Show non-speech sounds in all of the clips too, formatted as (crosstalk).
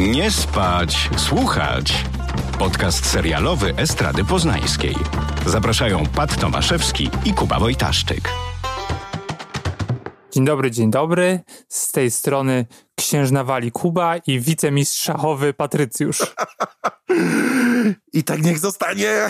Nie spać, słuchać. Podcast serialowy Estrady Poznańskiej. Zapraszają Pat Tomaszewski i Kuba Wojtaszczyk. Dzień dobry, dzień dobry. Z tej strony księżna Wali Kuba i wicemistrz szachowy Patrycjusz. (laughs) I tak niech zostanie.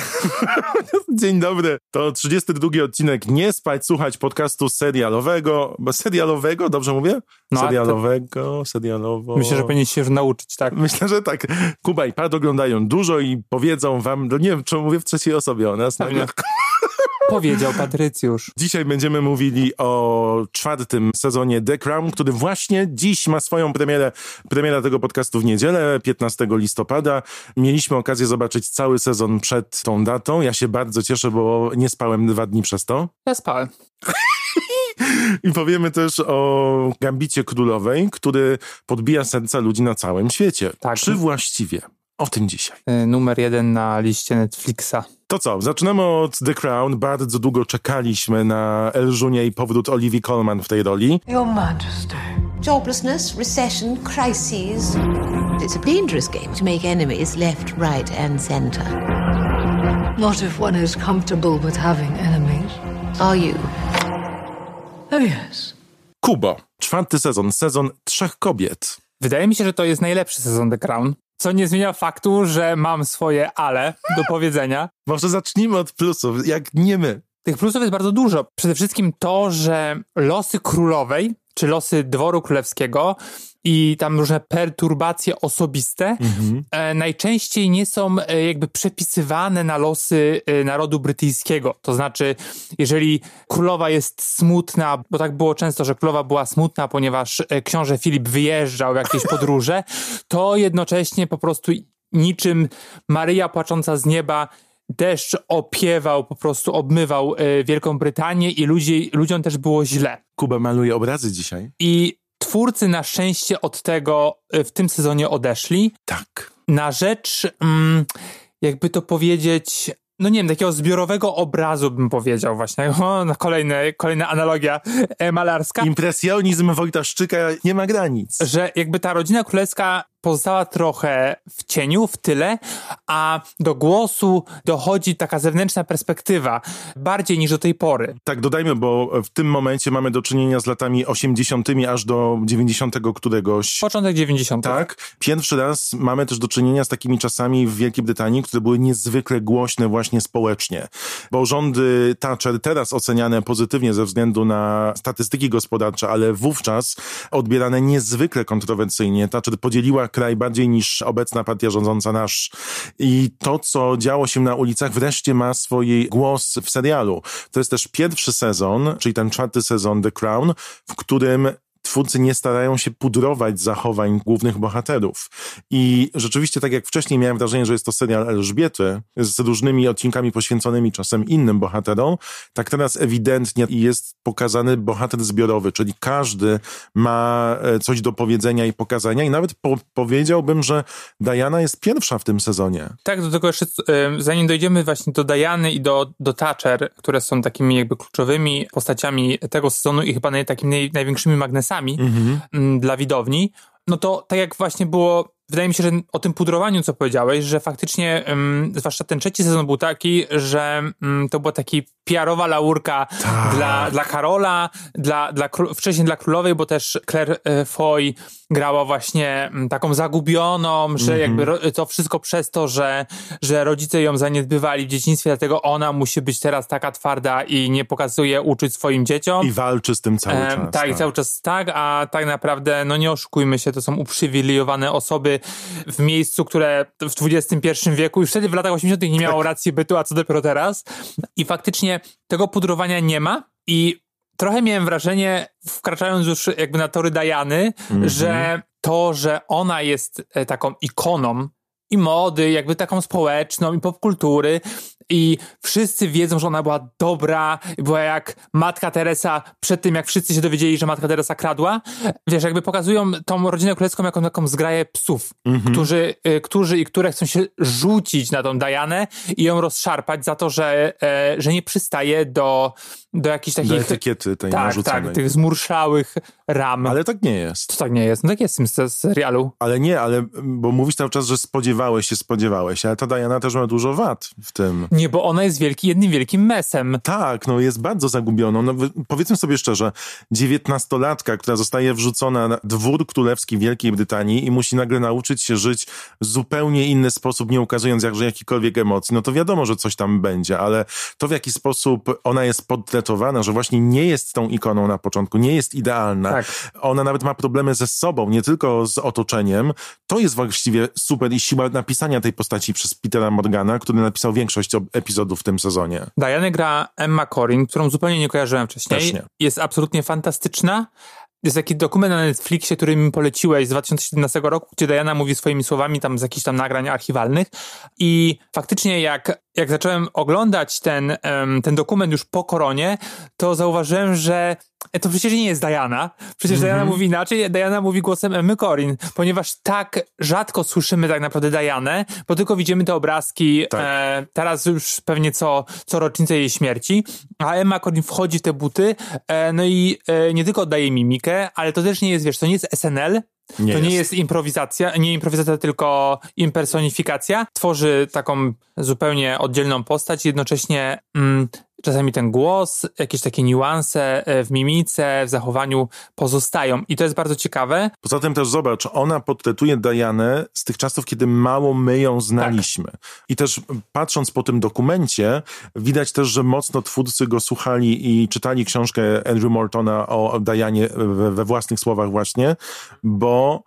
(laughs) Dzień dobry. To 32 odcinek Nie spać, słuchać podcastu serialowego. Serialowego, dobrze mówię? No, serialowego, serialowo. Myślę, że powinien się już nauczyć, tak? Myślę, że tak. Kuba i Pat oglądają dużo i powiedzą wam, no nie wiem, czy mówię w trzeciej osobie o nas. Pewnie. nagle. Powiedział Patrycjusz. Dzisiaj będziemy mówili o czwartym sezonie The Crown, który właśnie dziś ma swoją premierę. Premiera tego podcastu w niedzielę, 15 listopada. Mieliśmy okazję zobaczyć cały sezon przed tą datą. Ja się bardzo cieszę, bo nie spałem dwa dni przez to. Ja spałem. (laughs) I powiemy też o Gambicie Królowej, który podbija serca ludzi na całym świecie. Tak. Czy właściwie? O tym dzisiaj. Y, Numer jeden na liście Netflixa. To co, zaczynamy od The Crown. Bardzo długo czekaliśmy na Elżunię i powrót Olivii Colman w tej roli. Your Majesty. Joblessness, recession, crises. It's a dangerous game to make enemies left, right, and centre. Not if one is comfortable with having enemies. Are you? Oh, yes. Kubo. Czwarty sezon, sezon trzech kobiet. Wydaje mi się, że to jest najlepszy sezon The Crown. Co nie zmienia faktu, że mam swoje ale do powiedzenia. Może zacznijmy od plusów, jak nie my. Tych plusów jest bardzo dużo. Przede wszystkim to, że losy królowej, czy losy dworu królewskiego i tam różne perturbacje osobiste e, najczęściej nie są e, jakby przepisywane na losy e, narodu brytyjskiego. To znaczy, jeżeli królowa jest smutna, bo tak było często, że królowa była smutna, ponieważ e, książę Filip wyjeżdżał w jakieś podróże, to jednocześnie po prostu niczym Maryja płacząca z nieba deszcz opiewał, po prostu obmywał e, Wielką Brytanię i ludzi, ludziom też było źle. Kuba maluje obrazy dzisiaj. I twórcy na szczęście od tego e, w tym sezonie odeszli Tak. na rzecz, mm, jakby to powiedzieć, no nie wiem, takiego zbiorowego obrazu bym powiedział właśnie. (laughs) O, no kolejne, kolejna analogia e, malarska. Impresjonizm Wojtaszczyka nie ma granic. że jakby ta rodzina królewska pozostała trochę w cieniu, w tyle, a do głosu dochodzi taka zewnętrzna perspektywa, bardziej niż do tej pory. Tak, dodajmy, bo w tym momencie mamy do czynienia z latami 80. aż do 90. któregoś. Początek 90. Tak. Pierwszy raz mamy też do czynienia z takimi czasami w Wielkiej Brytanii, które były niezwykle głośne właśnie społecznie. Bo rządy Thatcher teraz oceniane pozytywnie ze względu na statystyki gospodarcze, ale wówczas odbierane niezwykle kontrowersyjnie. Thatcher podzieliła kraj bardziej niż obecna partia rządząca nasz. I to, co działo się na ulicach, wreszcie ma swój głos w serialu. To jest też pierwszy sezon, czyli ten czwarty sezon The Crown, w którym twórcy nie starają się pudrować zachowań głównych bohaterów. I rzeczywiście, tak jak wcześniej miałem wrażenie, że jest to serial Elżbiety z różnymi odcinkami poświęconymi czasem innym bohaterom, tak teraz ewidentnie jest pokazany bohater zbiorowy, czyli każdy ma e, coś do powiedzenia i pokazania i nawet po powiedziałbym, że Diana jest pierwsza w tym sezonie. Tak, do tego jeszcze, e, zanim dojdziemy właśnie do Diany i do, do Thatcher, które są takimi jakby kluczowymi postaciami tego sezonu i chyba takimi naj, największymi magnesami mm, dla widowni, no to tak jak właśnie było, wydaje mi się, że o tym pudrowaniu, co powiedziałeś, że faktycznie, ym, zwłaszcza ten trzeci sezon był taki, że ym, to była taki PR-owa laurka dla, dla Karola, dla, dla, wcześniej dla Królowej, bo też Claire e, Foy grała właśnie mm, taką zagubioną, że jakby ro, to wszystko przez to, że, że rodzice ją zaniedbywali w dzieciństwie, dlatego ona musi być teraz taka twarda i nie pokazuje uczuć swoim dzieciom. I walczy z tym cały czas. tak, i cały czas tak, a tak naprawdę, no nie oszukujmy się, to są uprzywilejowane osoby w miejscu, które w XXI wieku, już wtedy w latach 80. nie miało racji bytu, a co dopiero teraz. I faktycznie tego pudrowania nie ma i trochę miałem wrażenie, wkraczając już jakby na tory Diany, że to, że ona jest e, taką ikoną i mody, jakby taką społeczną i popkultury, i wszyscy wiedzą, że ona była dobra, była jak matka Teresa przed tym, jak wszyscy się dowiedzieli, że matka Teresa kradła. Wiesz, jakby pokazują tą rodzinę królewską jako taką zgraję psów, którzy, y, którzy i które chcą się rzucić na tą Dianę i ją rozszarpać za to, że, e, że nie przystaje do, do jakichś takich... Do etykiety tej tak, narzuconej. tak, tych zmurszałych ram. Ale tak nie jest. To tak nie jest. No tak jest w tym se- serialu. Ale nie, ale bo mówisz cały czas, że spodziewałeś się, spodziewałeś, ale ta Diana też ma dużo wad w tym. Nie, bo ona jest wielki, jednym wielkim mesem. Tak, no jest bardzo zagubioną. No, powiedzmy sobie szczerze, dziewiętnastolatka, która zostaje wrzucona na dwór królewski Wielkiej Brytanii i musi nagle nauczyć się żyć w zupełnie inny sposób, nie ukazując jakże jakikolwiek emocji, no to wiadomo, że coś tam będzie, ale to w jaki sposób ona jest portretowana, że właśnie nie jest tą ikoną na początku, nie jest idealna. Tak. Ona nawet ma problemy ze sobą, nie tylko z otoczeniem. To jest właściwie super i siła napisania tej postaci przez Petera Morgana, który napisał większość ob- epizodów w tym sezonie. Dianę gra Emma Corrin, którą zupełnie nie kojarzyłem wcześniej. Też nie. Jest absolutnie fantastyczna. Jest taki dokument na Netflixie, który mi poleciłeś z 2017 roku, gdzie Diana mówi swoimi słowami tam z jakichś tam nagrań archiwalnych. I faktycznie jak, jak zacząłem oglądać ten, ten dokument już po koronie, to zauważyłem, że to przecież nie jest Diana. Przecież Mhm. Diana mówi inaczej. Diana mówi głosem Emmy Corrin, ponieważ tak rzadko słyszymy tak naprawdę Dianę, bo tylko widzimy te obrazki Tak. e, teraz już pewnie co, co rocznicę jej śmierci, a Emma Corrin wchodzi w te buty, e, no i e, nie tylko oddaje mimikę, ale to też nie jest, wiesz, to nie jest SNL, Nie to nie jest. jest improwizacja, nie improwizacja, tylko impersonifikacja. Tworzy taką zupełnie oddzielną postać, jednocześnie mm, czasami ten głos, jakieś takie niuanse e, w mimice, w zachowaniu pozostają. I to jest bardzo ciekawe. Poza tym też zobacz, ona portretuje Dianę z tych czasów, kiedy mało my ją znaliśmy. I też patrząc po tym dokumencie, widać też, że mocno twórcy go słuchali i czytali książkę Andrew Mortona o Dianie we, we własnych słowach właśnie, bo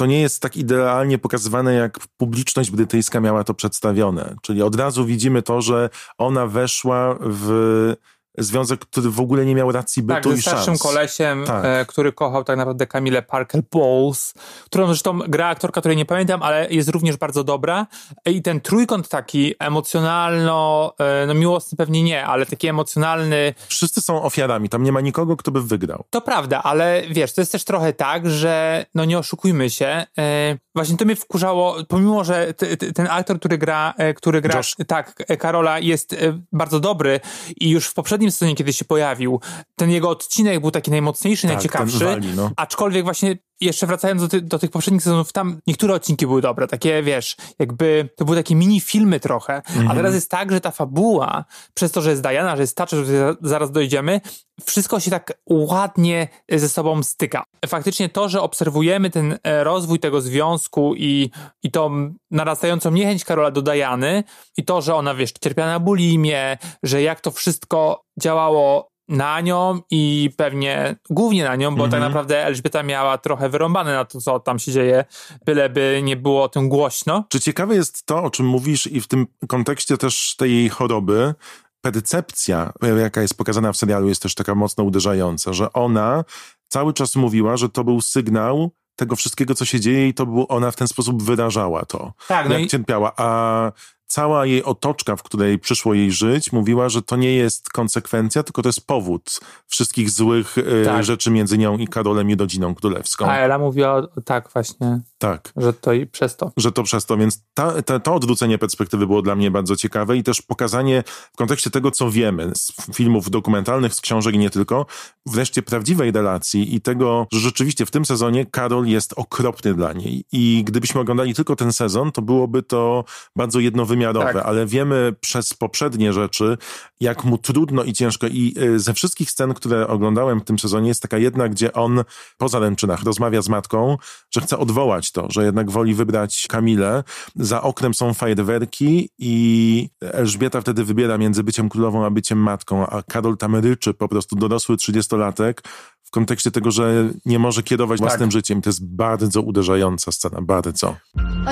to nie jest tak idealnie pokazywane, jak publiczność brytyjska miała to przedstawione. Czyli od razu widzimy to, że ona weszła w związek, który w ogóle nie miał racji bytu Tak, ze i starszym szans. kolesiem, Tak. e, który kochał tak naprawdę Kamilę Parker Bowles, którą zresztą gra aktorka, której nie pamiętam, ale jest również bardzo dobra. I ten trójkąt taki emocjonalno, e, no miłosny pewnie nie, ale taki emocjonalny, Wszyscy są ofiarami, tam nie ma nikogo, kto by wygrał. to prawda, ale wiesz, to jest też trochę tak, że no nie oszukujmy się. E, właśnie to mnie wkurzało, pomimo, że t, t, ten aktor, który gra, e, który gra, Josh. tak, e, Karola jest e, bardzo dobry i już w poprzednim sezonie, kiedy się pojawił, ten jego odcinek był taki najmocniejszy, Tak, najciekawszy. wali, no. Aczkolwiek właśnie jeszcze wracając do, ty, do tych poprzednich sezonów, tam niektóre odcinki były dobre, takie wiesz, jakby to były takie mini filmy trochę, Mhm. a teraz jest tak, że ta fabuła, przez to, że jest Diana, że jest Thatcher, że za- zaraz dojdziemy, wszystko się tak ładnie ze sobą styka. Faktycznie to, że obserwujemy ten e, rozwój tego związku i, i tą narastającą niechęć Karola do Diany i to, że ona, wiesz, cierpiała na bulimię, że jak to wszystko działało na nią i pewnie głównie na nią, bo tak naprawdę Elżbieta miała trochę wyrąbane na to, co tam się dzieje, byleby nie było o tym głośno. Czy ciekawe jest to, o czym mówisz i w tym kontekście też tej jej choroby, percepcja, jaka jest pokazana w serialu, jest też taka mocno uderzająca, że ona cały czas mówiła, że to był sygnał tego wszystkiego, co się dzieje i to był, ona w ten sposób wyrażała to, Tak, no jak i- cierpiała, a cała jej otoczka, w której przyszło jej żyć, mówiła, że to nie jest konsekwencja, tylko to jest powód wszystkich złych e, Tak. rzeczy między nią i Karolem i rodziną królewską. A Ela mówiła tak właśnie, Tak. że to i przez to. że to przez to, więc ta, ta, to odwrócenie perspektywy było dla mnie bardzo ciekawe i też pokazanie w kontekście tego, co wiemy z filmów dokumentalnych, z książek i nie tylko, wreszcie prawdziwej relacji i tego, że rzeczywiście w tym sezonie Karol jest okropny dla niej i gdybyśmy oglądali tylko ten sezon, to byłoby to bardzo jednowymiarowe, Tak. ale wiemy przez poprzednie rzeczy, jak mu trudno i ciężko i y, ze wszystkich scen, które oglądałem w tym sezonie, jest taka jedna, gdzie on po zaręczynach rozmawia z matką, że chce odwołać to, że jednak woli wybrać Kamilę. Za oknem są fajerwerki i Elżbieta wtedy wybiera między byciem królową a byciem matką, a Karol tam ryczy, po prostu dorosły trzydziestolatek w kontekście tego, że nie może kierować własnym życiem. To jest bardzo uderzająca scena, bardzo.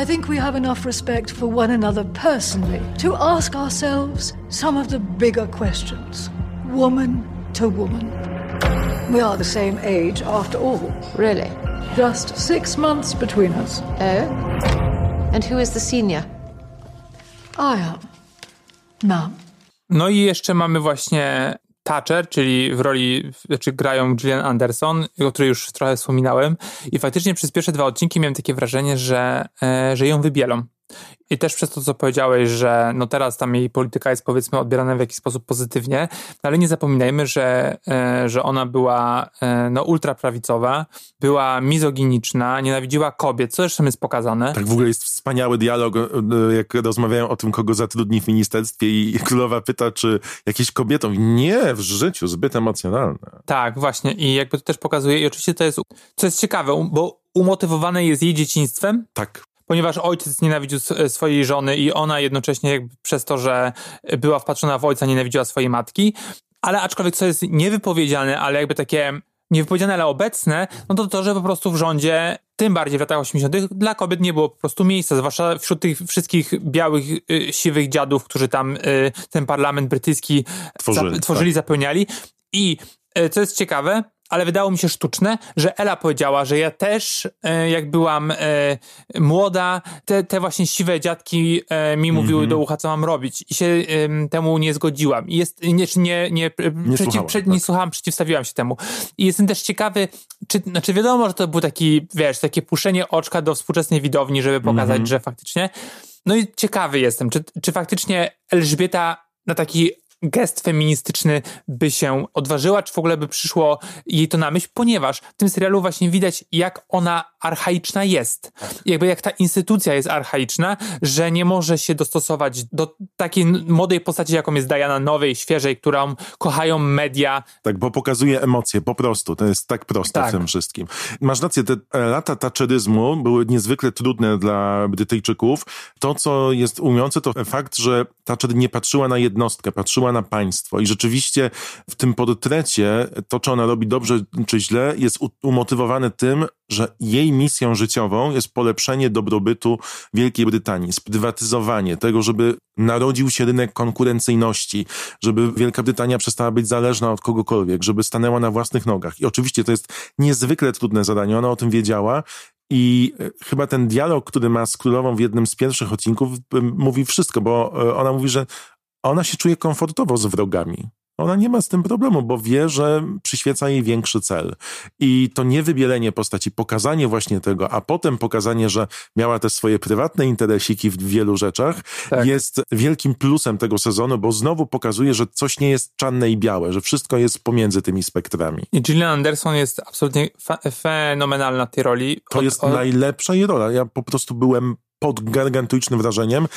I think we have enough respect for one another personally to ask ourselves some of the bigger questions. Woman to woman. We are the same age after all. Really? Just six months between us. Oh? And who is the senior? I am. None. No i jeszcze mamy właśnie Thatcher, czyli w roli, znaczy grają Gillian Anderson, o której już trochę wspominałem. I faktycznie przez pierwsze dwa odcinki miałem takie wrażenie, że, e, że ją wybielą. I też przez to, co powiedziałeś, że no teraz tam jej polityka jest powiedzmy odbierana w jakiś sposób pozytywnie, no ale nie zapominajmy, że, e, że ona była e, no ultraprawicowa, była mizoginiczna, nienawidziła kobiet, co zresztą jest pokazane. Tak w ogóle jest wspaniały dialog, e, jak rozmawiają o tym, kogo zatrudni w ministerstwie i (laughs) królowa pyta, czy jakieś kobietą. Nie, w życiu, zbyt emocjonalne. Tak, właśnie i jakby to też pokazuje i oczywiście to jest, co jest ciekawe, bo umotywowane jest jej dzieciństwem, Tak. Ponieważ ojciec nienawidził s- swojej żony i ona jednocześnie jakby przez to, że była wpatrzona w ojca, nienawidziła swojej matki. Ale aczkolwiek co jest niewypowiedziane, ale jakby takie niewypowiedziane, ale obecne, no to to, że po prostu w rządzie, tym bardziej w latach 80., dla kobiet nie było po prostu miejsca, zwłaszcza wśród tych wszystkich białych, y, siwych dziadów, którzy tam y, ten parlament brytyjski Tworzyli, zap- tworzyli tak. zapełniali. I y, co jest ciekawe, ale wydało mi się sztuczne, że Ela powiedziała, że ja też, e, jak byłam e, młoda, te, te właśnie siwe dziadki e, mi mówiły Mhm. do ucha, co mam robić i się em, temu nie zgodziłam. I jest, nie, czy nie, nie, przeciw, słuchała, prze, tak. nie słuchałam, przeciwstawiłam się temu. I jestem też ciekawy, czy, znaczy wiadomo, że to był taki, wiesz, takie puszczenie oczka do współczesnej widowni, żeby pokazać, Mhm. że faktycznie, no i ciekawy jestem, czy, czy faktycznie Elżbieta na taki gest feministyczny by się odważyła, czy w ogóle by przyszło jej to na myśl, ponieważ w tym serialu właśnie widać, jak ona archaiczna jest. Jakby jak ta instytucja jest archaiczna, że nie może się dostosować do takiej młodej postaci, jaką jest Diana nowej, świeżej, którą kochają media. Tak, bo pokazuje emocje, po prostu. To jest tak proste Tak. w tym wszystkim. Masz rację, te lata taczeryzmu były niezwykle trudne dla Brytyjczyków. To, co jest ujmujące, to fakt, że Thatcher nie patrzyła na jednostkę, patrzyła na państwo. I rzeczywiście w tym portrecie to, czy ona robi dobrze czy źle, jest umotywowane tym, że jej misją życiową jest polepszenie dobrobytu Wielkiej Brytanii, sprywatyzowanie tego, żeby narodził się rynek konkurencyjności, żeby Wielka Brytania przestała być zależna od kogokolwiek, żeby stanęła na własnych nogach. I oczywiście to jest niezwykle trudne zadanie, ona o tym wiedziała. I e, chyba ten dialog, który ma z królową w jednym z pierwszych odcinków, mówi wszystko, bo e, ona mówi, że ona się czuje komfortowo z wrogami. Ona nie ma z tym problemu, bo wie, że przyświeca jej większy cel. I to nie wybielenie postaci, pokazanie właśnie tego, a potem pokazanie, że miała też swoje prywatne interesiki w wielu rzeczach, Tak. jest wielkim plusem tego sezonu, bo znowu pokazuje, że coś nie jest czarne i białe, że wszystko jest pomiędzy tymi spektrami. I Gillian Anderson jest absolutnie fe- fenomenalna w tej roli. To Od- jest od- najlepsza jej rola. Ja po prostu byłem pod gargantuicznym wrażeniem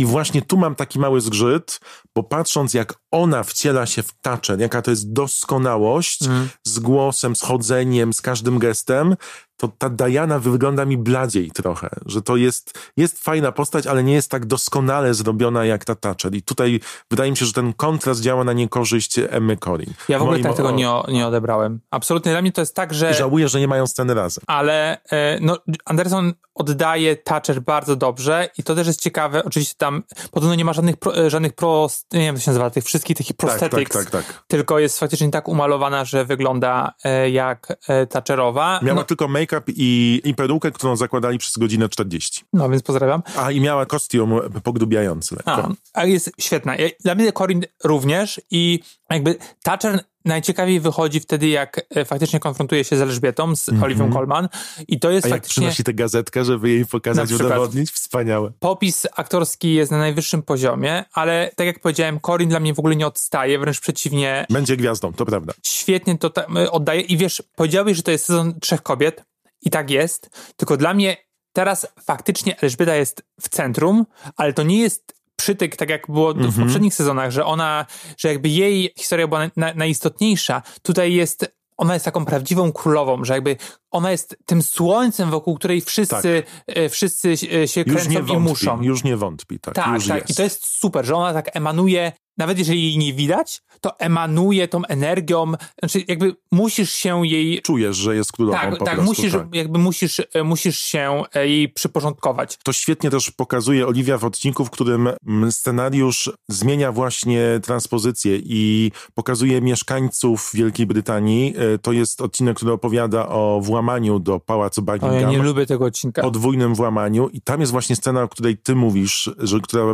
i właśnie tu mam taki mały zgrzyt, bo patrząc jak ona wciela się w Thatcher, jaka to jest doskonałość Mhm. z głosem, z chodzeniem, z każdym gestem, to ta Diana wygląda mi bladziej trochę, że to jest, jest fajna postać, ale nie jest tak doskonale zrobiona jak ta Thatcher. I tutaj wydaje mi się, że ten kontrast działa na niekorzyść Emmy Corrin. Ja w ogóle Moim- tak tego nie, o- nie odebrałem. Absolutnie dla mnie to jest tak, że... Żałuję, że nie mają sceny razem. ale e, no, Anderson oddaje Thatcher bardzo dobrze i to też jest ciekawe. Oczywiście tam podobno nie ma żadnych, pro, e, żadnych prost, nie wiem to się nazywa, tych wszystkich takich Tak, prosthetics, tak, tak, tak. tylko jest faktycznie tak umalowana, że wygląda e, jak e, Thatcherowa. Miała No, tylko make-up i, i perukę, którą zakładali przez godzinę 40. no więc pozdrawiam. A i miała kostium pogrubiający lekko. A, a jest świetna. Dla mnie Corin również i jakby Thatcher najciekawiej wychodzi wtedy, jak e, faktycznie konfrontuje się z Elżbietą, z Olivią Colman i to jest. A jak faktycznie... przynosi tę gazetkę, żeby jej pokazać, udowodnić? Wspaniałe. popis aktorski jest na najwyższym poziomie, ale tak jak powiedziałem, Corin dla mnie w ogóle nie odstaje, wręcz przeciwnie, Będzie gwiazdą, to prawda. świetnie to y, oddaje. I wiesz, powiedziałeś, że to jest sezon trzech kobiet i tak jest, tylko dla mnie teraz faktycznie Elżbieta jest w centrum, ale to nie jest przytyk, tak jak było w poprzednich sezonach, że ona, że jakby jej historia była na, na, najistotniejsza. Tutaj jest ona jest taką prawdziwą królową, że jakby ona jest tym słońcem, wokół której wszyscy, e, wszyscy e, się Już nie kręcą i wątpi, muszą. już nie wątpi, tak, Tak, tak. jest. I to jest super, że ona tak emanuje nawet jeżeli jej nie widać, to emanuje tą energią, znaczy jakby musisz się jej... Czujesz, że jest królową Tak, po tak, prostu, musisz, tak. jakby musisz, e, musisz się e, jej przyporządkować. To świetnie też pokazuje Oliwia w odcinku, w którym scenariusz zmienia właśnie transpozycję i pokazuje mieszkańców Wielkiej Brytanii. E, To jest odcinek, który opowiada o włamaniu do Pałacu O, Buckingham. ja nie lubię tego odcinka. podwójnym włamaniu i tam jest właśnie scena, o której ty mówisz, że, która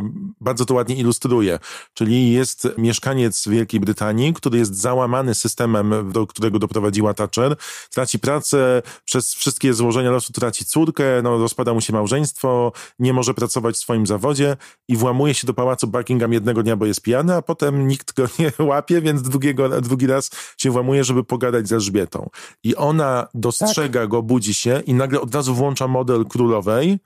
bardzo to ładnie ilustruje. Czyli jest mieszkaniec Wielkiej Brytanii, który jest załamany systemem, do którego doprowadziła Thatcher, traci pracę, przez wszystkie złożenia losu traci córkę, no, rozpada mu się małżeństwo, nie może pracować w swoim zawodzie i włamuje się do pałacu Buckingham jednego dnia, bo jest pijany, a potem nikt go nie (laughs) łapie, więc drugiego, drugi raz się włamuje, żeby pogadać z Elżbietą. I ona dostrzega go, budzi się i nagle od razu włącza model królowej,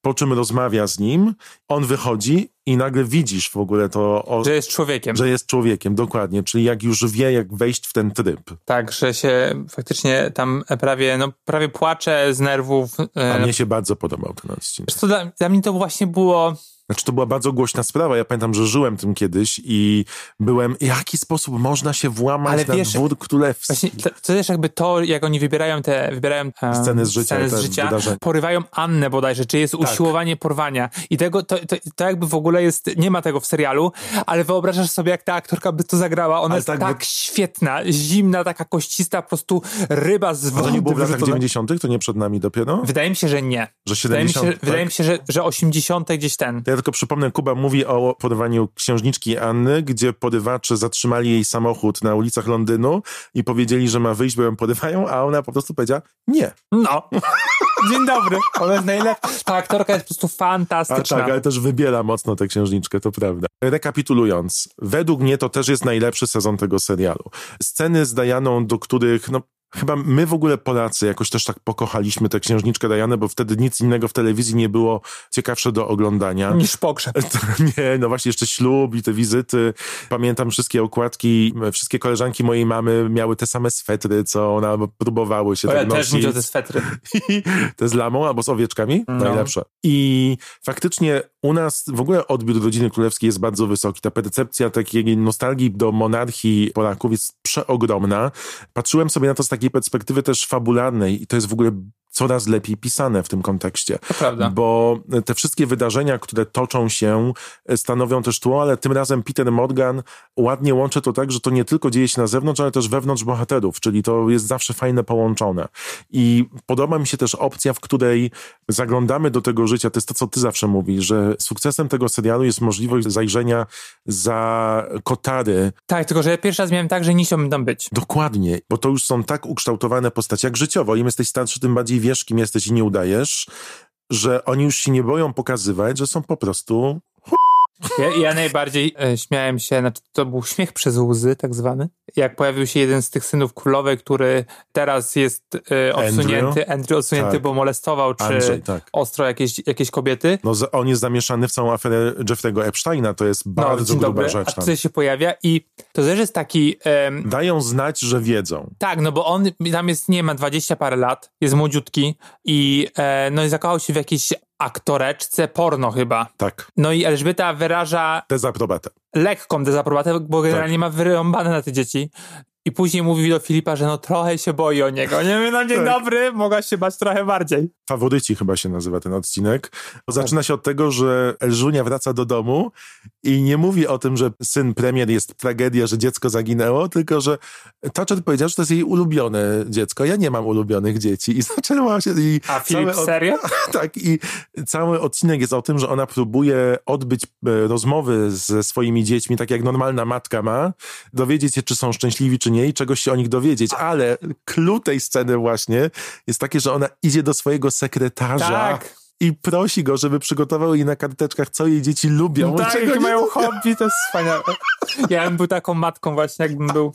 po czym rozmawia z nim, on wychodzi i nagle widzisz w ogóle to, o, Że jest człowiekiem. że jest człowiekiem, dokładnie, czyli jak już wie, jak wejść w ten tryb. Tak, że się faktycznie tam prawie, no prawie płacze z nerwów. e, A mnie się bardzo podobał ten odcinek. Dla, dla mnie to właśnie było... Znaczy, to była bardzo głośna sprawa. Ja pamiętam, że żyłem tym kiedyś i byłem, w jaki sposób można się włamać Ale na wiesz, dwór królewski. Właśnie to, to też jakby to, jak oni wybierają te, wybierają e, Sceny z życia, sceny z życia wydarzenia. porywają Annę bodajże, czy jest Tak. usiłowanie porwania. I tego, to, to, to jakby w ogóle jest, nie ma tego w serialu, ale wyobrażasz sobie, jak ta aktorka by to zagrała. Ona Ale jest tak, tak, bo- świetna, zimna, taka koścista, po prostu ryba z A wody. to nie było w latach wyrzucona. 90., to nie przed nami dopiero? Wydaje mi się, że nie. Że Wydaje mi 70. się, tak? wydaje mi się że, że 80 gdzieś ten. Ja tylko przypomnę, Kuba mówi o porwaniu księżniczki Anny, gdzie porywacze zatrzymali jej samochód na ulicach Londynu i powiedzieli, że ma wyjść, bo ją porywają, a ona po prostu powiedziała nie. No. (laughs) Dzień dobry. Ona jest najlepsza. Ta aktorka jest po prostu A fantastyczna. tak, ale też wybiela mocno tę księżniczkę, to prawda. Rekapitulując, według mnie to też jest najlepszy sezon tego serialu. Sceny z Dianą, do których, no, Chyba my w ogóle Polacy jakoś też tak pokochaliśmy tę księżniczkę Dianę, bo wtedy nic innego w telewizji nie było ciekawsze do oglądania. Niż pogrzeb. (laughs) Nie, no właśnie jeszcze ślub i te wizyty. Pamiętam wszystkie okładki, wszystkie koleżanki mojej mamy miały te same swetry, co ona próbowały się O, ja tak też nosić. o te swetry. (laughs) Te z lamą albo z owieczkami, No. najlepsze. I faktycznie u nas w ogóle odbiór rodziny królewskiej jest bardzo wysoki. Ta percepcja takiej nostalgii do monarchii Polaków jest przeogromna. Patrzyłem sobie na to z takiej perspektywy też fabularnej i to jest w ogóle coraz lepiej pisane w tym kontekście. To prawda. Bo te wszystkie wydarzenia, które toczą się, e, stanowią też tło, ale tym razem Peter Morgan ładnie łączy to tak, że to nie tylko dzieje się na zewnątrz, ale też wewnątrz bohaterów, czyli to jest zawsze fajne połączone. I podoba mi się też opcja, w której zaglądamy do tego życia, to jest to, co ty zawsze mówisz, że sukcesem tego serialu jest możliwość zajrzenia za kotary Tak, tylko że ja pierwszy raz miałem tak, że nie chciałbym tam być. Dokładnie, bo to już są tak ukształtowane postacie, jak życiowo. Im jesteś starszy, tym bardziej wiesz, kim jesteś i nie udajesz, że oni już się nie boją pokazywać, że są po prostu... Ja, ja najbardziej e, śmiałem się, znaczy to był śmiech przez łzy tak zwany, jak pojawił się jeden z tych synów królowej, który teraz jest e, odsunięty, Andrew, odsunięty, Tak. bo molestował, czy Andrzej, tak. ostro jakieś, jakieś kobiety. No, on jest zamieszany w całą aferę Jeffrey'ego Epsteina, to jest bardzo No, dzień gruba dobry, rzecz. a Tam. tutaj się pojawia i to też jest taki... em, Dają znać, że wiedzą. Tak, no bo on tam jest, nie ma 20 parę lat, jest młodziutki i e, no i zakochał się w jakiejś aktoreczce porno chyba. Tak, No i Elżbieta wyraża dezaprobatę. lekką dezaprobatę, bo generalnie Tak. ma wyrąbane na te dzieci. I później mówi do Filipa, że no trochę się boi o niego. Nie wiem, no dzień Tak. dobry, mogłaś się bać trochę bardziej. Faworyci chyba się nazywa ten odcinek. Zaczyna się od tego, że Elżunia wraca do domu i nie mówi o tym, że syn premier jest tragedia, że dziecko zaginęło, tylko że Thatcher powiedział, że to jest jej ulubione dziecko. Ja nie mam ulubionych dzieci. I (laughs) zaczęła się... I A Filip, od- serio? (laughs) tak, i cały odcinek jest o tym, że ona próbuje odbyć e, rozmowy ze swoimi dziećmi, tak jak normalna matka ma, dowiedzieć się, czy są szczęśliwi, czy nie i czegoś się o nich dowiedzieć. Ale clue tej sceny właśnie jest takie, że ona idzie do swojego sekretarza Tak. i prosi go, żeby przygotował jej na karteczkach, co jej dzieci lubią. tak, czego jakie nie mają hobby, to jest wspaniałe. Ja bym był taką matką właśnie, jakbym był.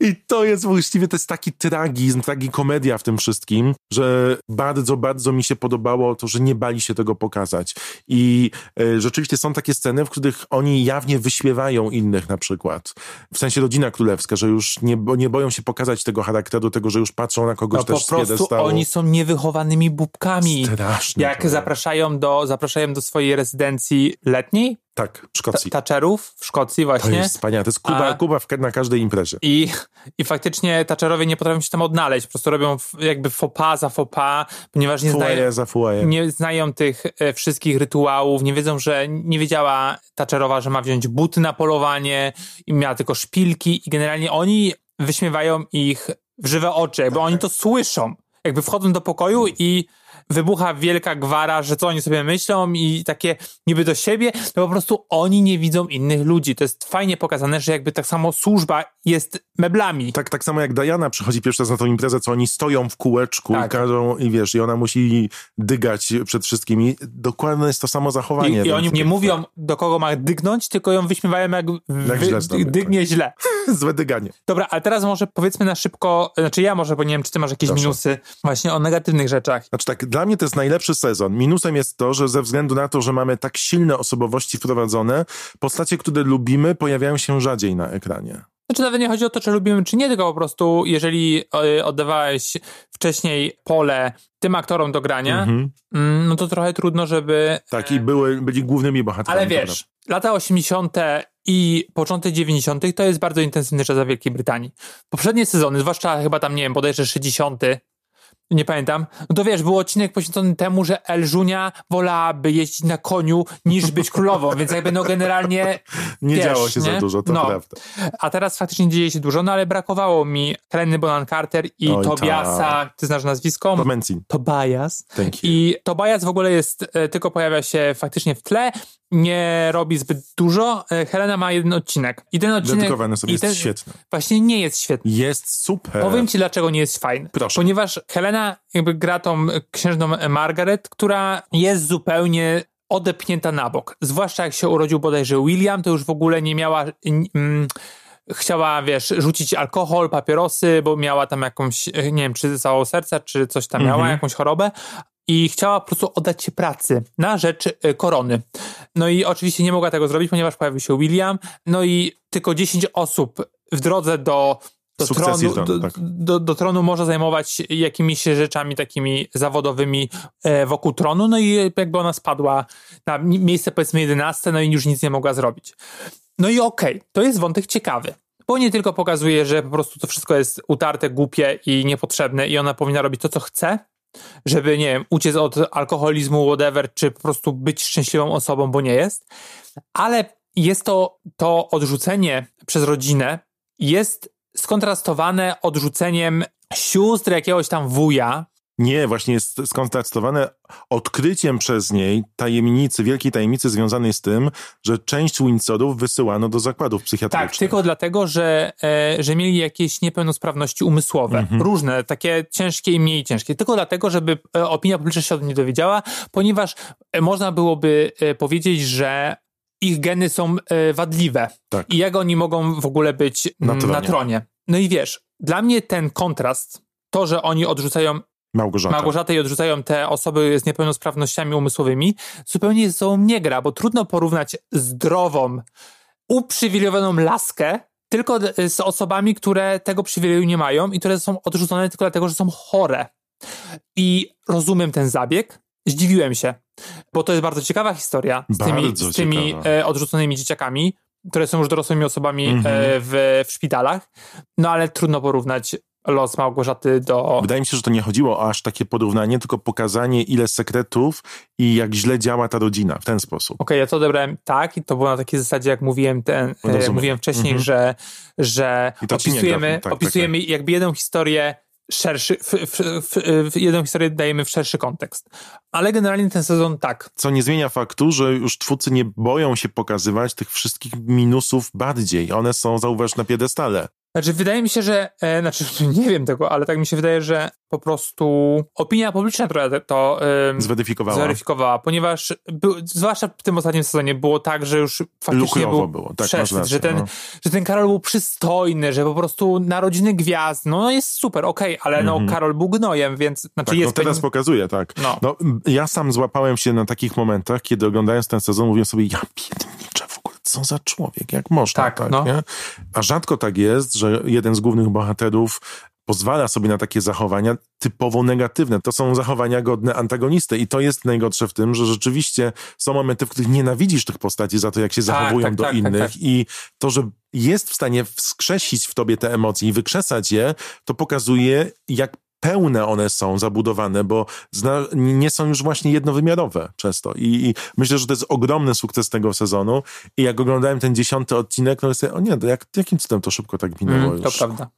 I to jest właściwie, to jest taki tragizm, tragikomedia w tym wszystkim, że bardzo, bardzo mi się podobało to, że nie bali się tego pokazać. I e, rzeczywiście są takie sceny, w których oni jawnie wyśmiewają innych na przykład. W sensie rodzina królewska, że już nie, nie boją się pokazać tego charakteru, tego, że już patrzą na kogoś No po też z prostu piedestału. oni są niewychowanymi bubkami. Straszne Jak zapraszają do, zapraszają do swojej rezydencji letniej Tak, w Szkocji. Thatcherów w Szkocji To właśnie. jest wspaniałe. To jest Kuba, A- Kuba w, na każdej imprezie. I, I faktycznie Thatcherowie nie potrafią się tam odnaleźć, po prostu robią jakby pas za pas, ponieważ nie znają, za fuaje. nie znają tych e, wszystkich rytuałów, nie wiedzą, że nie wiedziała Thatcherowa, że ma wziąć buty na polowanie i miała tylko szpilki i generalnie oni wyśmiewają ich w żywe oczy, jakby oni to słyszą. Jakby wchodzą do pokoju i wybucha wielka gwara, że co oni sobie myślą i takie niby do siebie, to po prostu oni nie widzą innych ludzi. To jest fajnie pokazane, że jakby tak samo służba jest meblami. Tak, tak samo jak Diana przychodzi pierwszy raz na tą imprezę, co oni stoją w kółeczku Tak. i każą, i wiesz, i ona musi dygać przed wszystkimi. Dokładnie jest to samo zachowanie. I, I oni nie mówią, do kogo ma dygnąć, tylko ją wyśmiewają, jak, Jak źle zrobię, dygnie źle. (laughs) Złe dyganie. Dobra, ale teraz może powiedzmy na szybko, znaczy ja może, bo nie wiem, czy ty masz jakieś Proszę. minusy właśnie o negatywnych rzeczach. Znaczy tak, dla mnie to jest najlepszy sezon. Minusem jest to, że ze względu na to, że mamy tak silne osobowości wprowadzone, postacie, które lubimy, pojawiają się rzadziej na ekranie. Znaczy nawet nie chodzi o to, czy lubimy, czy nie, tylko po prostu jeżeli y, oddawałeś wcześniej pole tym aktorom do grania, Mhm. mm, no to trochę trudno, żeby... Tak, i były, byli głównymi bohaterami. Ale wiesz, lata 80. i początek 90. to jest bardzo intensywny czas w Wielkiej Brytanii. Poprzednie sezony, zwłaszcza chyba tam, nie wiem, bodajże 60. Nie pamiętam. No to wiesz, był odcinek poświęcony temu, że Elżunia wolałaby jeździć na koniu niż być królową, więc jakby no generalnie Nie wiesz, działo się nie? za dużo, to No. prawda. A teraz faktycznie dzieje się dużo, no ale brakowało mi Heleny Bonham Carter i Oj, Tobiasa, tak. ty znasz nazwisko? Tobias. Thank you. I Tobias w ogóle jest, e, tylko pojawia się faktycznie w tle, nie robi zbyt dużo. E, Helena ma jeden odcinek. I ten odcinek... Dedykowany sobie i jest ten świetny. Właśnie nie jest świetny. Jest super. Powiem ci, dlaczego nie jest fajny. Proszę. Ponieważ Helena jakby gra tą księżną Margaret, która jest zupełnie odepchnięta na bok. Zwłaszcza jak się urodził bodajże William, to już w ogóle nie miała... Mm, chciała, wiesz, rzucić alkohol, papierosy, bo miała tam jakąś, e, nie wiem, czy zawał serca, czy coś tam miała, jakąś chorobę. I chciała po prostu oddać się pracy na rzecz e, korony. No i oczywiście nie mogła tego zrobić, ponieważ pojawił się William. No i tylko 10 osób w drodze do, do, Sukcesji tronu, do, tak. do, do tronu może zajmować jakimiś rzeczami takimi zawodowymi e, wokół tronu. No i jakby ona spadła na mi- miejsce powiedzmy 11, no i już nic nie mogła zrobić. No i okej, to jest wątek ciekawy. Bo nie tylko pokazuje, że po prostu to wszystko jest utarte, głupie i niepotrzebne i ona powinna robić to, co chce, żeby, nie wiem, uciec od alkoholizmu, whatever, czy po prostu być szczęśliwą osobą, bo nie jest. Ale jest to, to odrzucenie przez rodzinę jest skontrastowane odrzuceniem sióstr jakiegoś tam wuja, Nie, właśnie jest skontrastowane odkryciem przez niej tajemnicy, wielkiej tajemnicy związanej z tym, że część Windsorów wysyłano do zakładów psychiatrycznych. Tak, tylko dlatego, że, e, że mieli jakieś niepełnosprawności umysłowe. Mhm. Różne, takie ciężkie i mniej ciężkie. Tylko dlatego, żeby e, opinia publiczna się o tym nie dowiedziała, ponieważ e, można byłoby e, powiedzieć, że ich geny są wadliwe. Tak. I jak oni mogą w ogóle być Na tronie. na tronie. No i wiesz, dla mnie ten kontrast, to, że oni odrzucają Małgorzata. Małgorzatę i odrzucają te osoby z niepełnosprawnościami umysłowymi, zupełnie ze sobą nie gra, bo trudno porównać zdrową, uprzywilejowaną laskę tylko z osobami, które tego przywileju nie mają i które są odrzucone tylko dlatego, że są chore. I rozumiem ten zabieg, zdziwiłem się, bo to jest bardzo ciekawa historia z tymi, Bardzo z tymi ciekawa. e, odrzuconymi dzieciakami, które są już dorosłymi osobami Mhm. e, w, w szpitalach, no ale trudno porównać los Małgorzaty do... Wydaje mi się, że to nie chodziło o aż takie porównanie, tylko pokazanie, ile sekretów i jak źle działa ta rodzina w ten sposób. Okej, ja to odebrałem tak i to było na takiej zasadzie, jak mówiłem, ten, e, Rozumiem. mówiłem wcześniej, Mhm. że, że to ci nie opisujemy, gra, tak, opisujemy jakby jedną historię szerszy, w, w, w, w, jedną historię dajemy w szerszy kontekst. Ale generalnie ten sezon tak. Co nie zmienia faktu, że już twórcy nie boją się pokazywać tych wszystkich minusów bardziej. One są, zauważ, na piedestale. Znaczy, wydaje mi się, że, e, znaczy, (laughs) nie wiem tego, ale tak mi się wydaje, że po prostu opinia publiczna trochę to e, Zweryfikowała. zweryfikowała, ponieważ był, zwłaszcza w tym ostatnim sezonie było tak, że już faktycznie Lukrowo był było, tak, przesyt, rację, że, ten, no. że ten Karol był przystojny, że po prostu narodziny gwiazd, no jest super, okej, ale no Karol był gnojem, więc znaczy Mhm. Tak, jest no teraz pewien- pokazuje, tak. No. No, ja sam złapałem się na takich momentach, kiedy oglądając ten sezon, mówiłem sobie, ja ogóle, co za człowiek, jak można Tak, tak, no. nie? A rzadko tak jest, że jeden z głównych bohaterów pozwala sobie na takie zachowania typowo negatywne. To są zachowania godne antagonisty i to jest najgorsze w tym, że rzeczywiście są momenty, w których nienawidzisz tych postaci za to, jak się Tak, zachowują tak, do tak, tak, innych tak. i to, że jest w stanie wskrzesić w tobie te emocje i wykrzesać je, to pokazuje, jak pełne one są, zabudowane, bo zna, nie są już właśnie jednowymiarowe często. I, I myślę, że to jest ogromny sukces tego sezonu. I jak oglądałem ten dziesiąty odcinek, no sobie, o nie, to jak, jakim cudem to szybko tak minęło Mm, już. to prawda.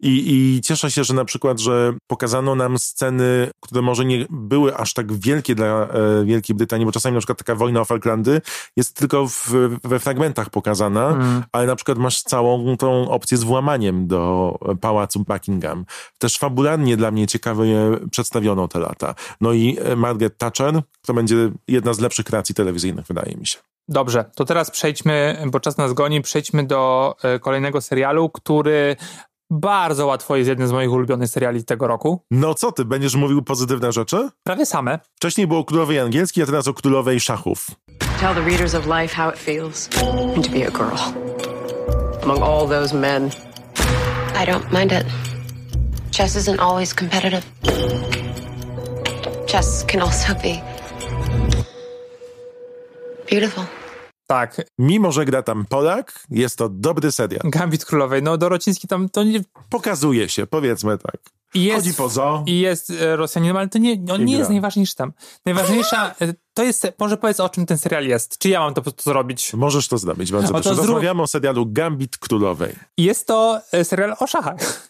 I, I cieszę się, że na przykład, że pokazano nam sceny, które może nie były aż tak wielkie dla e, Wielkiej Brytanii, bo czasami na przykład taka wojna o Falklandy jest tylko w, we fragmentach pokazana, Mm. ale na przykład masz całą tą opcję z włamaniem do pałacu Buckingham. Też fabularnie dla mnie ciekawie przedstawiono te lata. No i e, Margaret Thatcher, to będzie jedna z lepszych kreacji telewizyjnych, wydaje mi się. Dobrze, to teraz przejdźmy, bo czas nas goni, przejdźmy do e, kolejnego serialu, który bardzo łatwo jest jednym z moich ulubionych seriali tego roku. No co ty, będziesz mówił pozytywne rzeczy? Prawie same. Wcześniej było o królowej angielskiej, a teraz o królowej szachów. Tell the readers of life how it feels to be a girl among all those men. I don't mind it. Chess isn't always competitive. Chess can also be beautiful. Tak, Mimo, że gra tam Polak, jest to dobry serial. Gambit Królowej. No Dorociński tam to nie... Pokazuje się, powiedzmy tak. i Jest, Chodzi po zoo. I jest e, Rosjaninem, ale to nie, on I nie gra. jest najważniejszy tam. Najważniejsza e, to jest, może powiedz o czym ten serial jest. Czy ja mam to po prostu zrobić? Możesz to zrobić, bardzo to proszę. zrób- Rozmawiamy o serialu Gambit Królowej. Jest to e, serial o szachach.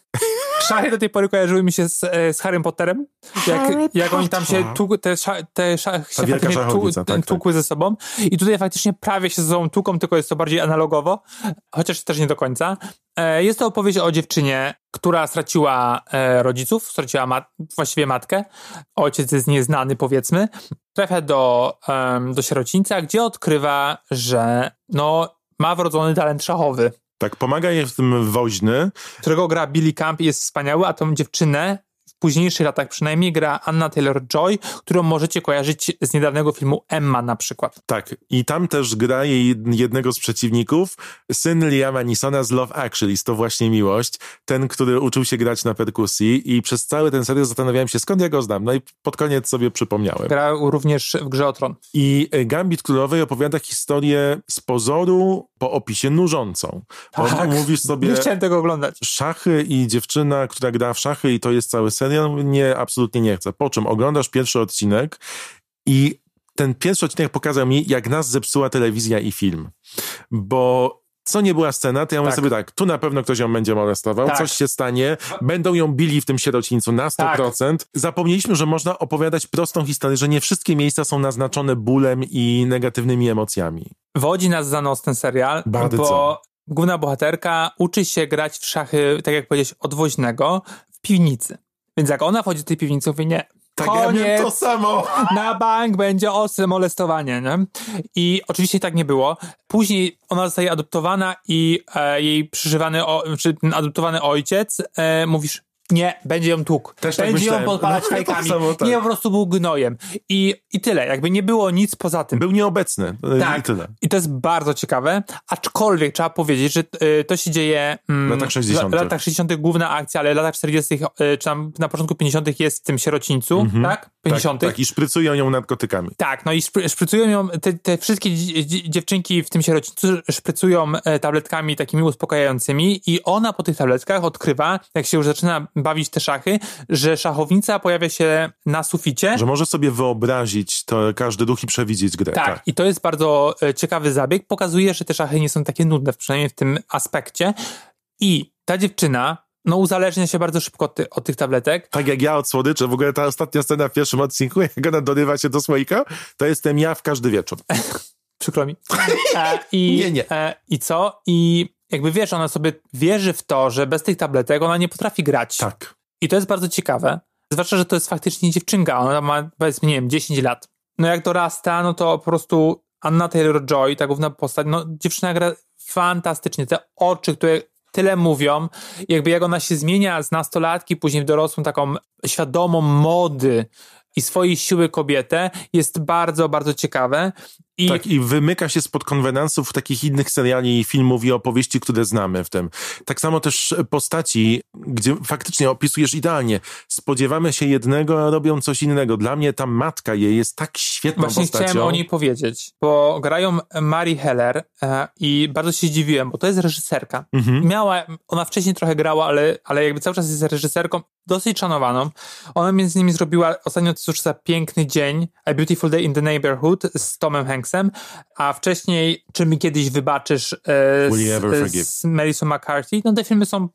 Szachy do tej pory kojarzyły mi się z, e, z Harrym Potterem. Jak, Harry jak oni tam się tłuk, te, sza, te szach, się faktycznie szachownica, tak, tak. tłukły ze sobą. I tutaj faktycznie prawie się ze sobą tłuką, tylko jest to bardziej analogowo, chociaż też nie do końca. E, Jest to opowieść o dziewczynie, która straciła e, rodziców, straciła mat, właściwie matkę. Ojciec jest nieznany, powiedzmy. Trafia do, do sierocińca, gdzie odkrywa, że no, ma wrodzony talent szachowy Tak, pomaga jej w tym woźny. którego gra Billy Camp i jest wspaniały, a tą dziewczynę późniejszych latach przynajmniej gra Anna Taylor-Joy, którą możecie kojarzyć z niedawnego filmu Emma na przykład. Tak, i tam też gra jej jednego z przeciwników, syn Liama Nisona z Love Actually, to właśnie miłość, ten, który uczył się grać na perkusji i przez cały ten serial zastanawiałem się, skąd ja go znam. No i pod koniec sobie przypomniałem. Grał również w Grze o Tron. I e, Gambit Królowej opowiada historię z pozoru po opisie nużącą. Bo Tak. mówisz sobie... Nie chciałem tego oglądać. szachy i dziewczyna, która gra w szachy i to jest cały serial, nie, absolutnie nie chcę. Po czym oglądasz pierwszy odcinek i ten pierwszy odcinek pokazał mi, jak nas zepsuła telewizja i film. Bo co nie była scena, to ja mówię Tak. sobie tak, tu na pewno ktoś ją będzie molestował, Tak. coś się stanie, będą ją bili w tym sierocińcu na 100%. Zapomnieliśmy, że można opowiadać prostą historię, że nie wszystkie miejsca są naznaczone bólem i negatywnymi emocjami. Wodzi nas za nos ten serial, Bardzo. bo główna bohaterka uczy się grać w szachy, tak jak powiedziałeś, odwoźnego w piwnicy. Więc jak ona wchodzi do tej piwnicy, mówi nie, Tak, ja koniec, to samo. na bank będzie ostre molestowanie, nie? I oczywiście tak nie było. Później ona zostaje adoptowana i e, jej przyżywany, o, czy ten adoptowany ojciec e, mówisz, nie, będzie ją tłukł. Też tak będzie ją myślałem. podpalać No, fajkami. tak samo, tak. Nie, po prostu był gnojem. I, I tyle, jakby nie było nic poza tym. Był nieobecny Tak. i tyle. I to jest bardzo ciekawe, aczkolwiek trzeba powiedzieć, że y, to się dzieje mm, W latach 60.. W latach 60. główna akcja, ale w latach 40. y, czy tam na początku 50. jest w tym sierocińcu, tak? 50. Tak, tak, i szprycują ją narkotykami. Tak, no i szpry- szprycują ją, te, te wszystkie dzi- dzi- dziewczynki w tym sierocińcu szprycują e, tabletkami takimi uspokajającymi i ona po tych tabletkach odkrywa, jak się już zaczyna bawić te szachy, że szachownica pojawia się na suficie. Że może sobie wyobrazić to każdy ruch i przewidzieć grę. Tak, i to jest bardzo e, ciekawy zabieg. Pokazuje, że te szachy nie są takie nudne, przynajmniej w tym aspekcie. I ta dziewczyna, no uzależnia się bardzo szybko od, ty, od tych tabletek. Tak jak ja od słodyczy, w ogóle ta ostatnia scena w pierwszym odcinku, (laughs) jak ona dorywa się do słoika, to jestem ja w każdy wieczór. (laughs) Przykro mi. (laughs) E, i, Nie, nie. E, I co? I jakby wiesz, ona sobie wierzy w to, że bez tych tabletek ona nie potrafi grać. Tak. I to jest bardzo ciekawe. Zwłaszcza, że to jest faktycznie dziewczynka. Ona ma, powiedzmy, nie wiem, 10 lat. No jak dorasta, no to po prostu Anna Taylor-Joy, ta główna postać, no dziewczyna gra fantastycznie. Te oczy, które tyle mówią, jakby jak ona się zmienia z nastolatki, później w dorosłą taką świadomą mody i swojej siły kobietę, jest bardzo, bardzo ciekawe. I Tak, i wymyka się spod konwenansów takich innych seriali, filmów i opowieści, które znamy w tym. Tak samo też postaci, gdzie faktycznie opisujesz idealnie. Spodziewamy się jednego, a robią coś innego. Dla mnie ta matka jej jest tak świetną Właśnie postacią. chciałem o niej powiedzieć, bo grają Mary Heller e, i bardzo się zdziwiłem, bo to jest reżyserka. Mhm. Miała, ona wcześniej trochę grała, ale, ale jakby cały czas jest reżyserką dosyć szanowaną. Ona między innymi zrobiła ostatnio cóż za piękny dzień, A Beautiful Day in the Neighborhood z Tomem Hanksem, a wcześniej Czy mi kiedyś wybaczysz e, z, z Melissa McCarthy. No te filmy są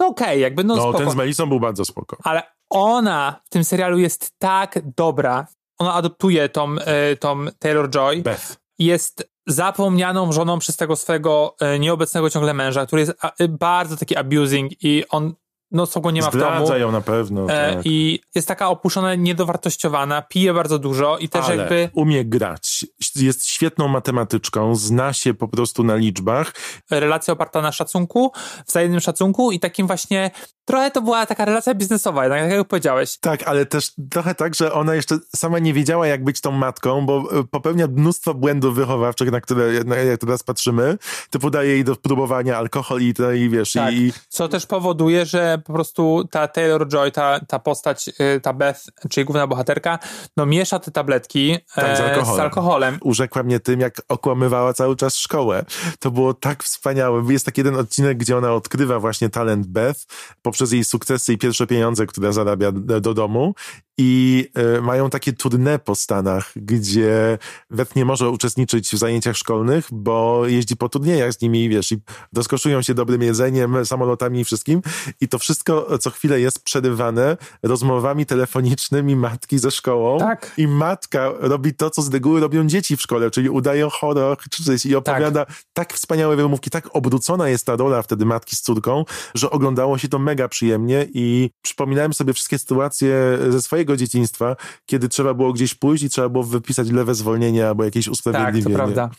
no okej, jakby no, No, spoko. ten z Melisą był bardzo spoko. Ale ona w tym serialu jest tak dobra. Ona adoptuje tą, e, tą Taylor-Joy. Beth. Jest zapomnianą żoną przez tego swojego e, nieobecnego ciągle męża, który jest a, bardzo taki abusing i on no go nie ma w domu. Zdradza ją na pewno. E, tak. I jest taka opuszczona, niedowartościowana, pije bardzo dużo i też Ale jakby umie grać. Jest świetną matematyczką, zna się po prostu na liczbach. relacja oparta na szacunku, wzajemnym szacunku i takim właśnie, trochę to była taka relacja biznesowa, jednak jak powiedziałeś. Tak, ale też trochę tak, że ona jeszcze sama nie wiedziała, jak być tą matką, bo e, popełnia mnóstwo błędów wychowawczych, na które na, jak teraz patrzymy. Typu daje jej do próbowania alkohol i, to, i wiesz, Tak. i Co też powoduje, że po prostu ta Taylor-Joy, ta, ta postać, y, ta Beth, czyli główna bohaterka, no miesza te tabletki Tak, z e, alkoholem. z alkoholem. urzekła mnie tym, jak okłamywała cały czas szkołę. To było tak wspaniałe. Jest taki jeden odcinek, gdzie ona odkrywa właśnie talent Beth poprzez jej sukcesy i pierwsze pieniądze, które zarabia do domu. I e, mają takie tournée po Stanach, gdzie Beth nie może uczestniczyć w zajęciach szkolnych, bo jeździ po turniejach z nimi, wiesz, i rozkoszują się dobrym jedzeniem, samolotami i wszystkim. I to wszystko co chwilę jest przerywane rozmowami telefonicznymi matki ze szkołą. Tak. I matka robi to, co z reguły robią dzieci w szkole, czyli udają chorog czy coś i opowiada tak. wspaniałe wymówki, tak obrócona jest ta rola wtedy matki z córką, że oglądało się to mega przyjemnie i przypominałem sobie wszystkie sytuacje ze swojego dzieciństwa, kiedy trzeba było gdzieś pójść i trzeba było wypisać lewe zwolnienie albo jakieś Tak, usprawiedliwienie. to prawda.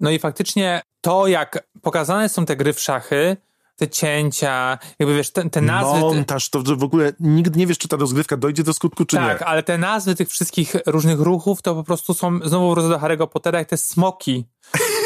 No i faktycznie to, jak pokazane są te gry w szachy, te cięcia, jakby wiesz, te, te nazwy... Montaż, to w ogóle nigdy nie wiesz, czy ta rozgrywka dojdzie do skutku, czy tak, nie. ale te nazwy tych wszystkich różnych ruchów to po prostu są, znowu wrócę do Harry'ego Pottera, jak te smoki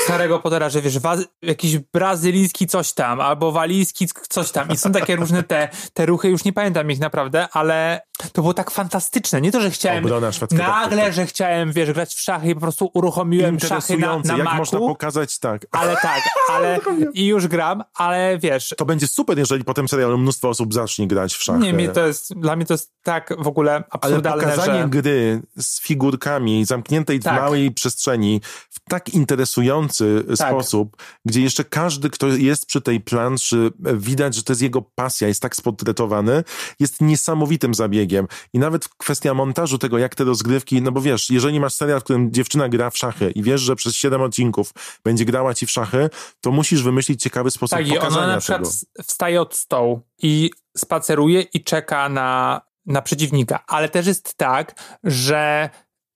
z Harry'ego Pottera, że wiesz, jakiś brazylijski coś tam, albo walijski coś tam i są takie różne te, te ruchy, już nie pamiętam ich naprawdę, ale to było tak fantastyczne. Nie to, że chciałem Obrona nagle, że chciałem, wiesz, grać w szachy i po prostu uruchomiłem szachy na, na jak Macu, można pokazać tak. ale tak, ale (laughs) i już gram, ale wiesz, To będzie super, jeżeli potem serialu mnóstwo osób zacznie grać w szachy. nie, mi to jest, dla mnie to jest tak w ogóle Ale absurdalne, pokazanie że... gry z figurkami zamkniętej Tak. w małej przestrzeni w tak interesujący Tak. sposób, gdzie jeszcze każdy, kto jest przy tej planszy, widać, że to jest jego pasja, jest tak sportretowany, jest niesamowitym zabiegiem. I nawet kwestia montażu tego, jak te rozgrywki, no bo wiesz, jeżeli masz serial, w którym dziewczyna gra w szachy i wiesz, że przez siedem odcinków będzie grała ci w szachy, to musisz wymyślić ciekawy sposób Tak, i pokazania ona na przykład tego. wstaje od stołu i spaceruje i czeka na, na przeciwnika. Ale też jest tak, że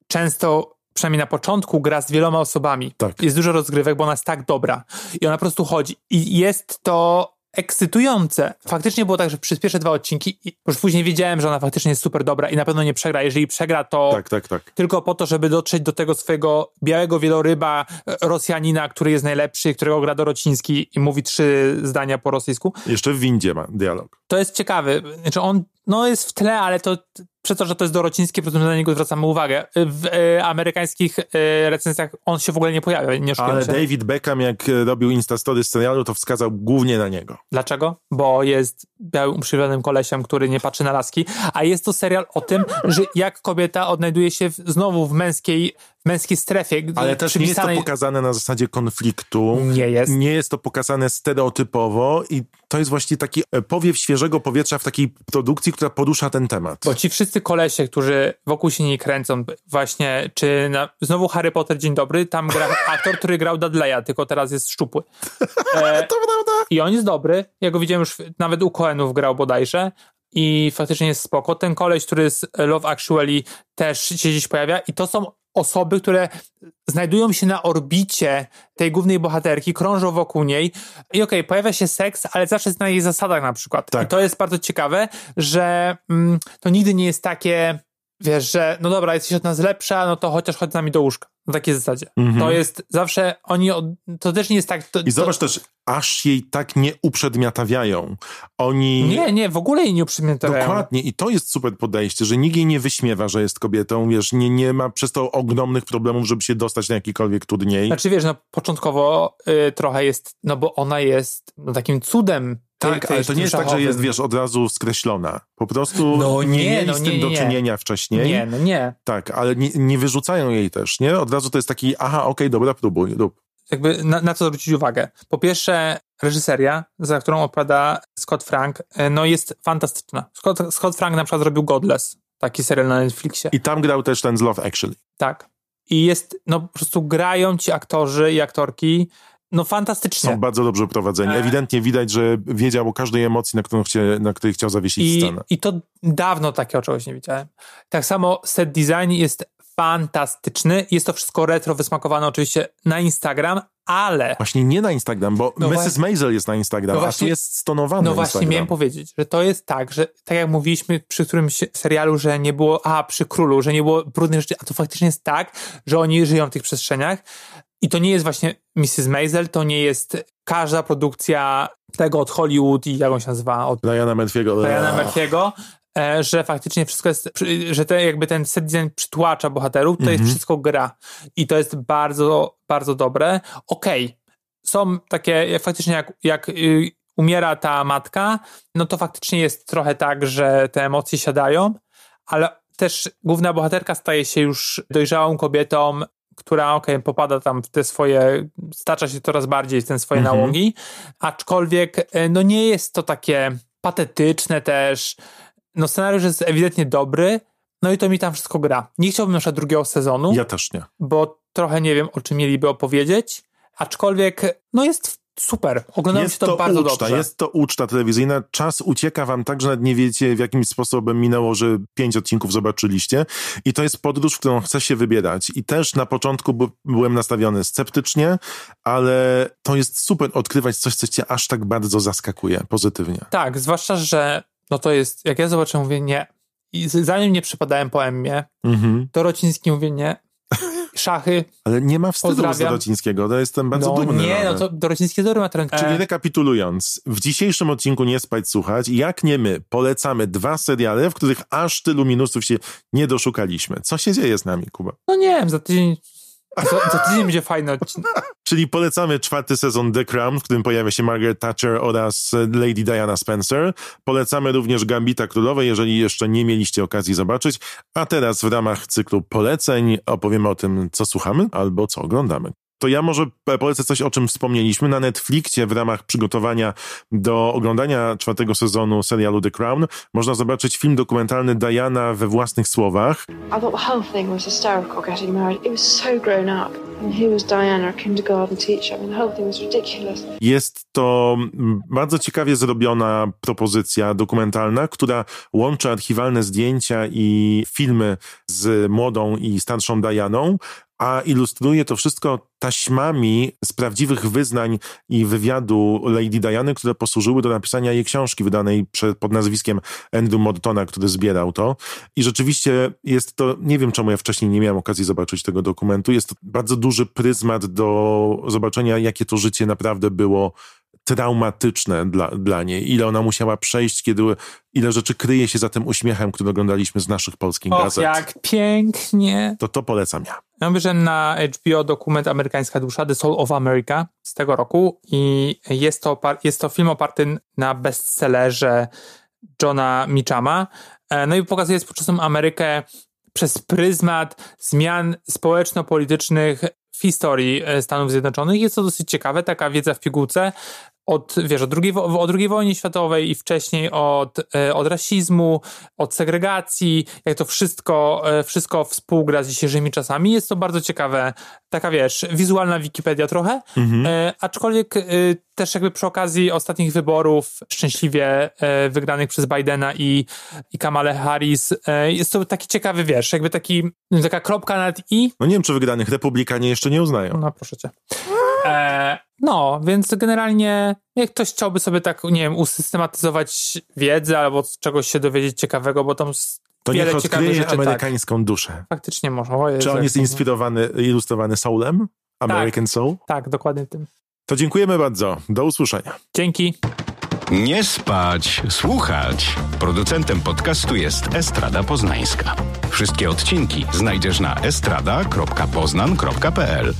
często, przynajmniej na początku, gra z wieloma osobami. Tak. Jest dużo rozgrywek, bo ona jest tak dobra. I ona po prostu chodzi. I jest to ekscytujące. Faktycznie było tak, że przez pierwsze dwa odcinki, już później wiedziałem, że ona faktycznie jest super dobra i na pewno nie przegra. Jeżeli przegra, to Tak, tak, tak. tylko po to, żeby dotrzeć do tego swojego białego wieloryba e, Rosjanina, który jest najlepszy, którego gra Dorociński i mówi trzy zdania po rosyjsku. Jeszcze w windzie ma dialog. To jest ciekawe. Znaczy on no, jest w tle, ale to przez to, że to jest Dorociński, po na niego zwracamy uwagę. W e, amerykańskich e, recenzjach on się w ogóle nie pojawia. Nie Ale się. David Beckham, jak e, robił Instastory z serialu, to wskazał głównie na niego. Dlaczego? Bo jest białym, uprzywilejowanym kolesiem, który nie patrzy na laski, a jest to serial o tym, że jak kobieta odnajduje się w, znowu w męskiej, męskiej strefie. Ale też nie jest to pokazane na zasadzie konfliktu. Nie jest. Nie jest to pokazane stereotypowo i to jest właśnie taki e, powiew świeżego powietrza w takiej produkcji, która porusza ten temat. Bo ci wszyscy kolesie, którzy wokół się kręcą, właśnie, czy na, znowu Harry Potter, dzień dobry, tam gra (laughs) aktor, który grał Dudleya, tylko teraz jest szczupły. (laughs) E, To prawda? I on jest dobry, ja go widziałem już, nawet u Coenów grał bodajże i faktycznie jest spoko. Ten koleś, który z Love Actually też się gdzieś pojawia i to są osoby, które znajdują się na orbicie tej głównej bohaterki, krążą wokół niej i okej, pojawia się seks, ale zawsze jest na jej zasadach na przykład. Tak. I to jest bardzo ciekawe, że mm, to nigdy nie jest takie, wiesz, że no dobra, jesteś od nas lepsza, no to chociaż chodź z nami do łóżka. Na takiej zasadzie. To jest zawsze, oni, od, to też nie jest tak... To. I zobacz to, też, aż jej tak nie uprzedmiotawiają. Oni... Nie, nie, w ogóle jej nie uprzedmiotawiają. Dokładnie. I to jest super podejście, że nikt jej nie wyśmiewa, że jest kobietą, wiesz, nie, nie ma przez to ogromnych problemów, żeby się dostać na jakikolwiek turniej. Znaczy wiesz, no początkowo y, trochę jest, no bo ona jest no, takim cudem. Tak, tej- ale to nie jest tak, że jest, wiesz, od razu skreślona. Po prostu No nie, nie, mieli no z tym nie, do nie. czynienia wcześniej. Nie, no nie. Tak, ale nie, nie wyrzucają jej też, nie? Od razu to jest taki, aha, okej, dobra, próbuj, rób. Jakby na, na co zwrócić uwagę. Po pierwsze, reżyseria, za którą odpowiada Scott Frank, y, no jest fantastyczna. Scott, Scott Frank na przykład zrobił Godless, taki serial na Netflixie. I tam grał też ten z Love Actually. Tak. I jest, no po prostu grają ci aktorzy i aktorki, no fantastycznie. Są bardzo dobrze prowadzeni. E. Ewidentnie widać, że wiedział o każdej emocji, na którą chcie, na której chciał zawiesić I, scenę. I to dawno takiego czegoś nie widziałem. Tak samo set design jest fantastyczny. Jest to wszystko retro, wysmakowane oczywiście na Instagram, ale Właśnie nie na Instagram, bo No Mrs. Maisel jest na Instagram, No a właśnie- tu jest stonowany no właśnie Instagram. miałem powiedzieć, że to jest tak, że tak jak mówiliśmy przy którymś serialu, że nie było, a przy Królu, że nie było brudnych rzeczy, a to faktycznie jest tak, że oni żyją w tych przestrzeniach i to nie jest właśnie Mrs. Maisel, to nie jest każda produkcja tego od Hollywood i jak on się nazywa, od Diana Murphy'ego. Diana. Murphy'ego, e, że faktycznie wszystko jest, że te, jakby ten set design przytłacza bohaterów, to jest wszystko gra. I to jest bardzo, bardzo dobre. Okej, są takie, faktycznie jak, jak y, umiera ta matka, no to faktycznie jest trochę tak, że te emocje siadają, ale też główna bohaterka staje się już dojrzałą kobietą, która, okej, popada tam w te swoje, stacza się coraz bardziej w te swoje Mhm. nałogi, aczkolwiek, e, no nie jest to takie patetyczne też, no scenariusz jest ewidentnie dobry, no i to mi tam wszystko gra. Nie chciałbym na drugiego sezonu, Ja też nie. bo trochę nie wiem, o czym mieliby opowiedzieć, aczkolwiek, no jest super. Oglądało się to, bardzo uczta, dobrze. jest to uczta telewizyjna. Czas ucieka wam tak, że nawet nie wiecie, w jakim sposobem minęło, że pięć odcinków zobaczyliście. I to jest podróż, w którą chcę się wybierać. I też na początku by, byłem nastawiony sceptycznie, ale to jest super odkrywać coś, co cię aż tak bardzo zaskakuje pozytywnie. Tak, zwłaszcza, że no to jest, jak ja zobaczę, mówię nie. I zanim nie przypadałem po Emmie, Mhm. to Rociński mówię nie. (laughs) Szachy, Ale nie ma wstydu Pozdrawiam. z Dorocińskiego, to jestem bardzo no dumny. nie, no nawet. to Dorociński dobry ma trend. Czyli E, rekapitulując, w dzisiejszym odcinku Nie spać słuchać, jak nie my, polecamy dwa seriale, w których aż tylu minusów się nie doszukaliśmy. Co się dzieje z nami, Kuba? no nie wiem, za tydzień, za, za tydzień będzie fajny odcinek. (laughs) Czyli polecamy czwarty sezon The Crown, w którym pojawia się Margaret Thatcher oraz Lady Diana Spencer. Polecamy również Gambita Królowej, jeżeli jeszcze nie mieliście okazji zobaczyć. A teraz w ramach cyklu poleceń opowiemy o tym, co słuchamy albo co oglądamy. To ja może polecę coś, o czym wspomnieliśmy. Na Netflixie w ramach przygotowania do oglądania czwartego sezonu serialu The Crown można zobaczyć film dokumentalny Diana we własnych słowach. I thought the whole thing was hysterical getting married. It was so grown up. And here was Diana, a kindergarten teacher. I mean, the whole thing was ridiculous. Jest to mm, bardzo ciekawie zrobiona propozycja dokumentalna, która łączy archiwalne zdjęcia i filmy z młodą i starszą Dianą, a ilustruje to wszystko taśmami z prawdziwych wyznań i wywiadu Lady Diany, które posłużyły do napisania jej książki wydanej pod nazwiskiem Andrew Mortona, który zbierał to. I rzeczywiście jest to, nie wiem czemu ja wcześniej nie miałem okazji zobaczyć tego dokumentu, jest to bardzo duży pryzmat do zobaczenia, jakie to życie naprawdę było traumatyczne dla, dla niej, ile ona musiała przejść, kiedy, ile rzeczy kryje się za tym uśmiechem, który oglądaliśmy z naszych polskich Och, gazet. jak pięknie. To to polecam ja. Ja obejrzałem na HBO dokument Amerykańska Dusza, The Soul of America z tego roku i jest to, jest to film oparty na bestsellerze Johna Michama. E, No i pokazuje współczesną Amerykę przez pryzmat zmian społeczno-politycznych w historii e, Stanów Zjednoczonych. Jest to dosyć ciekawe, taka wiedza w pigułce od, wiesz, od II, o II wojnie światowej i wcześniej od, e, od rasizmu, od segregacji, jak to wszystko, e, wszystko współgra z dzisiejszymi czasami. Jest to bardzo ciekawe, taka wiesz, wizualna Wikipedia trochę, e, aczkolwiek e, też jakby przy okazji ostatnich wyborów szczęśliwie e, wygranych przez Bidena i, i Kamale Harris, e, jest to taki ciekawy, wiesz, jakby taki, taka kropka nad i, No nie wiem, czy wygranych republikanie jeszcze nie uznają. no proszę cię. E, no, więc generalnie jak ktoś chciałby sobie tak, nie wiem, usystematyzować wiedzę albo czegoś się dowiedzieć ciekawego, bo tam To wiele niech odkryje rzeczy, tak. amerykańską duszę. Faktycznie można. O Jezu, Czy on jest inspirowany, ilustrowany Soulem? American Soul? Tak, dokładnie tym. To dziękujemy bardzo. Do usłyszenia. Dzięki. Nie spać, słuchać. Producentem podcastu jest Estrada Poznańska. Wszystkie odcinki znajdziesz na estrada.poznan.pl.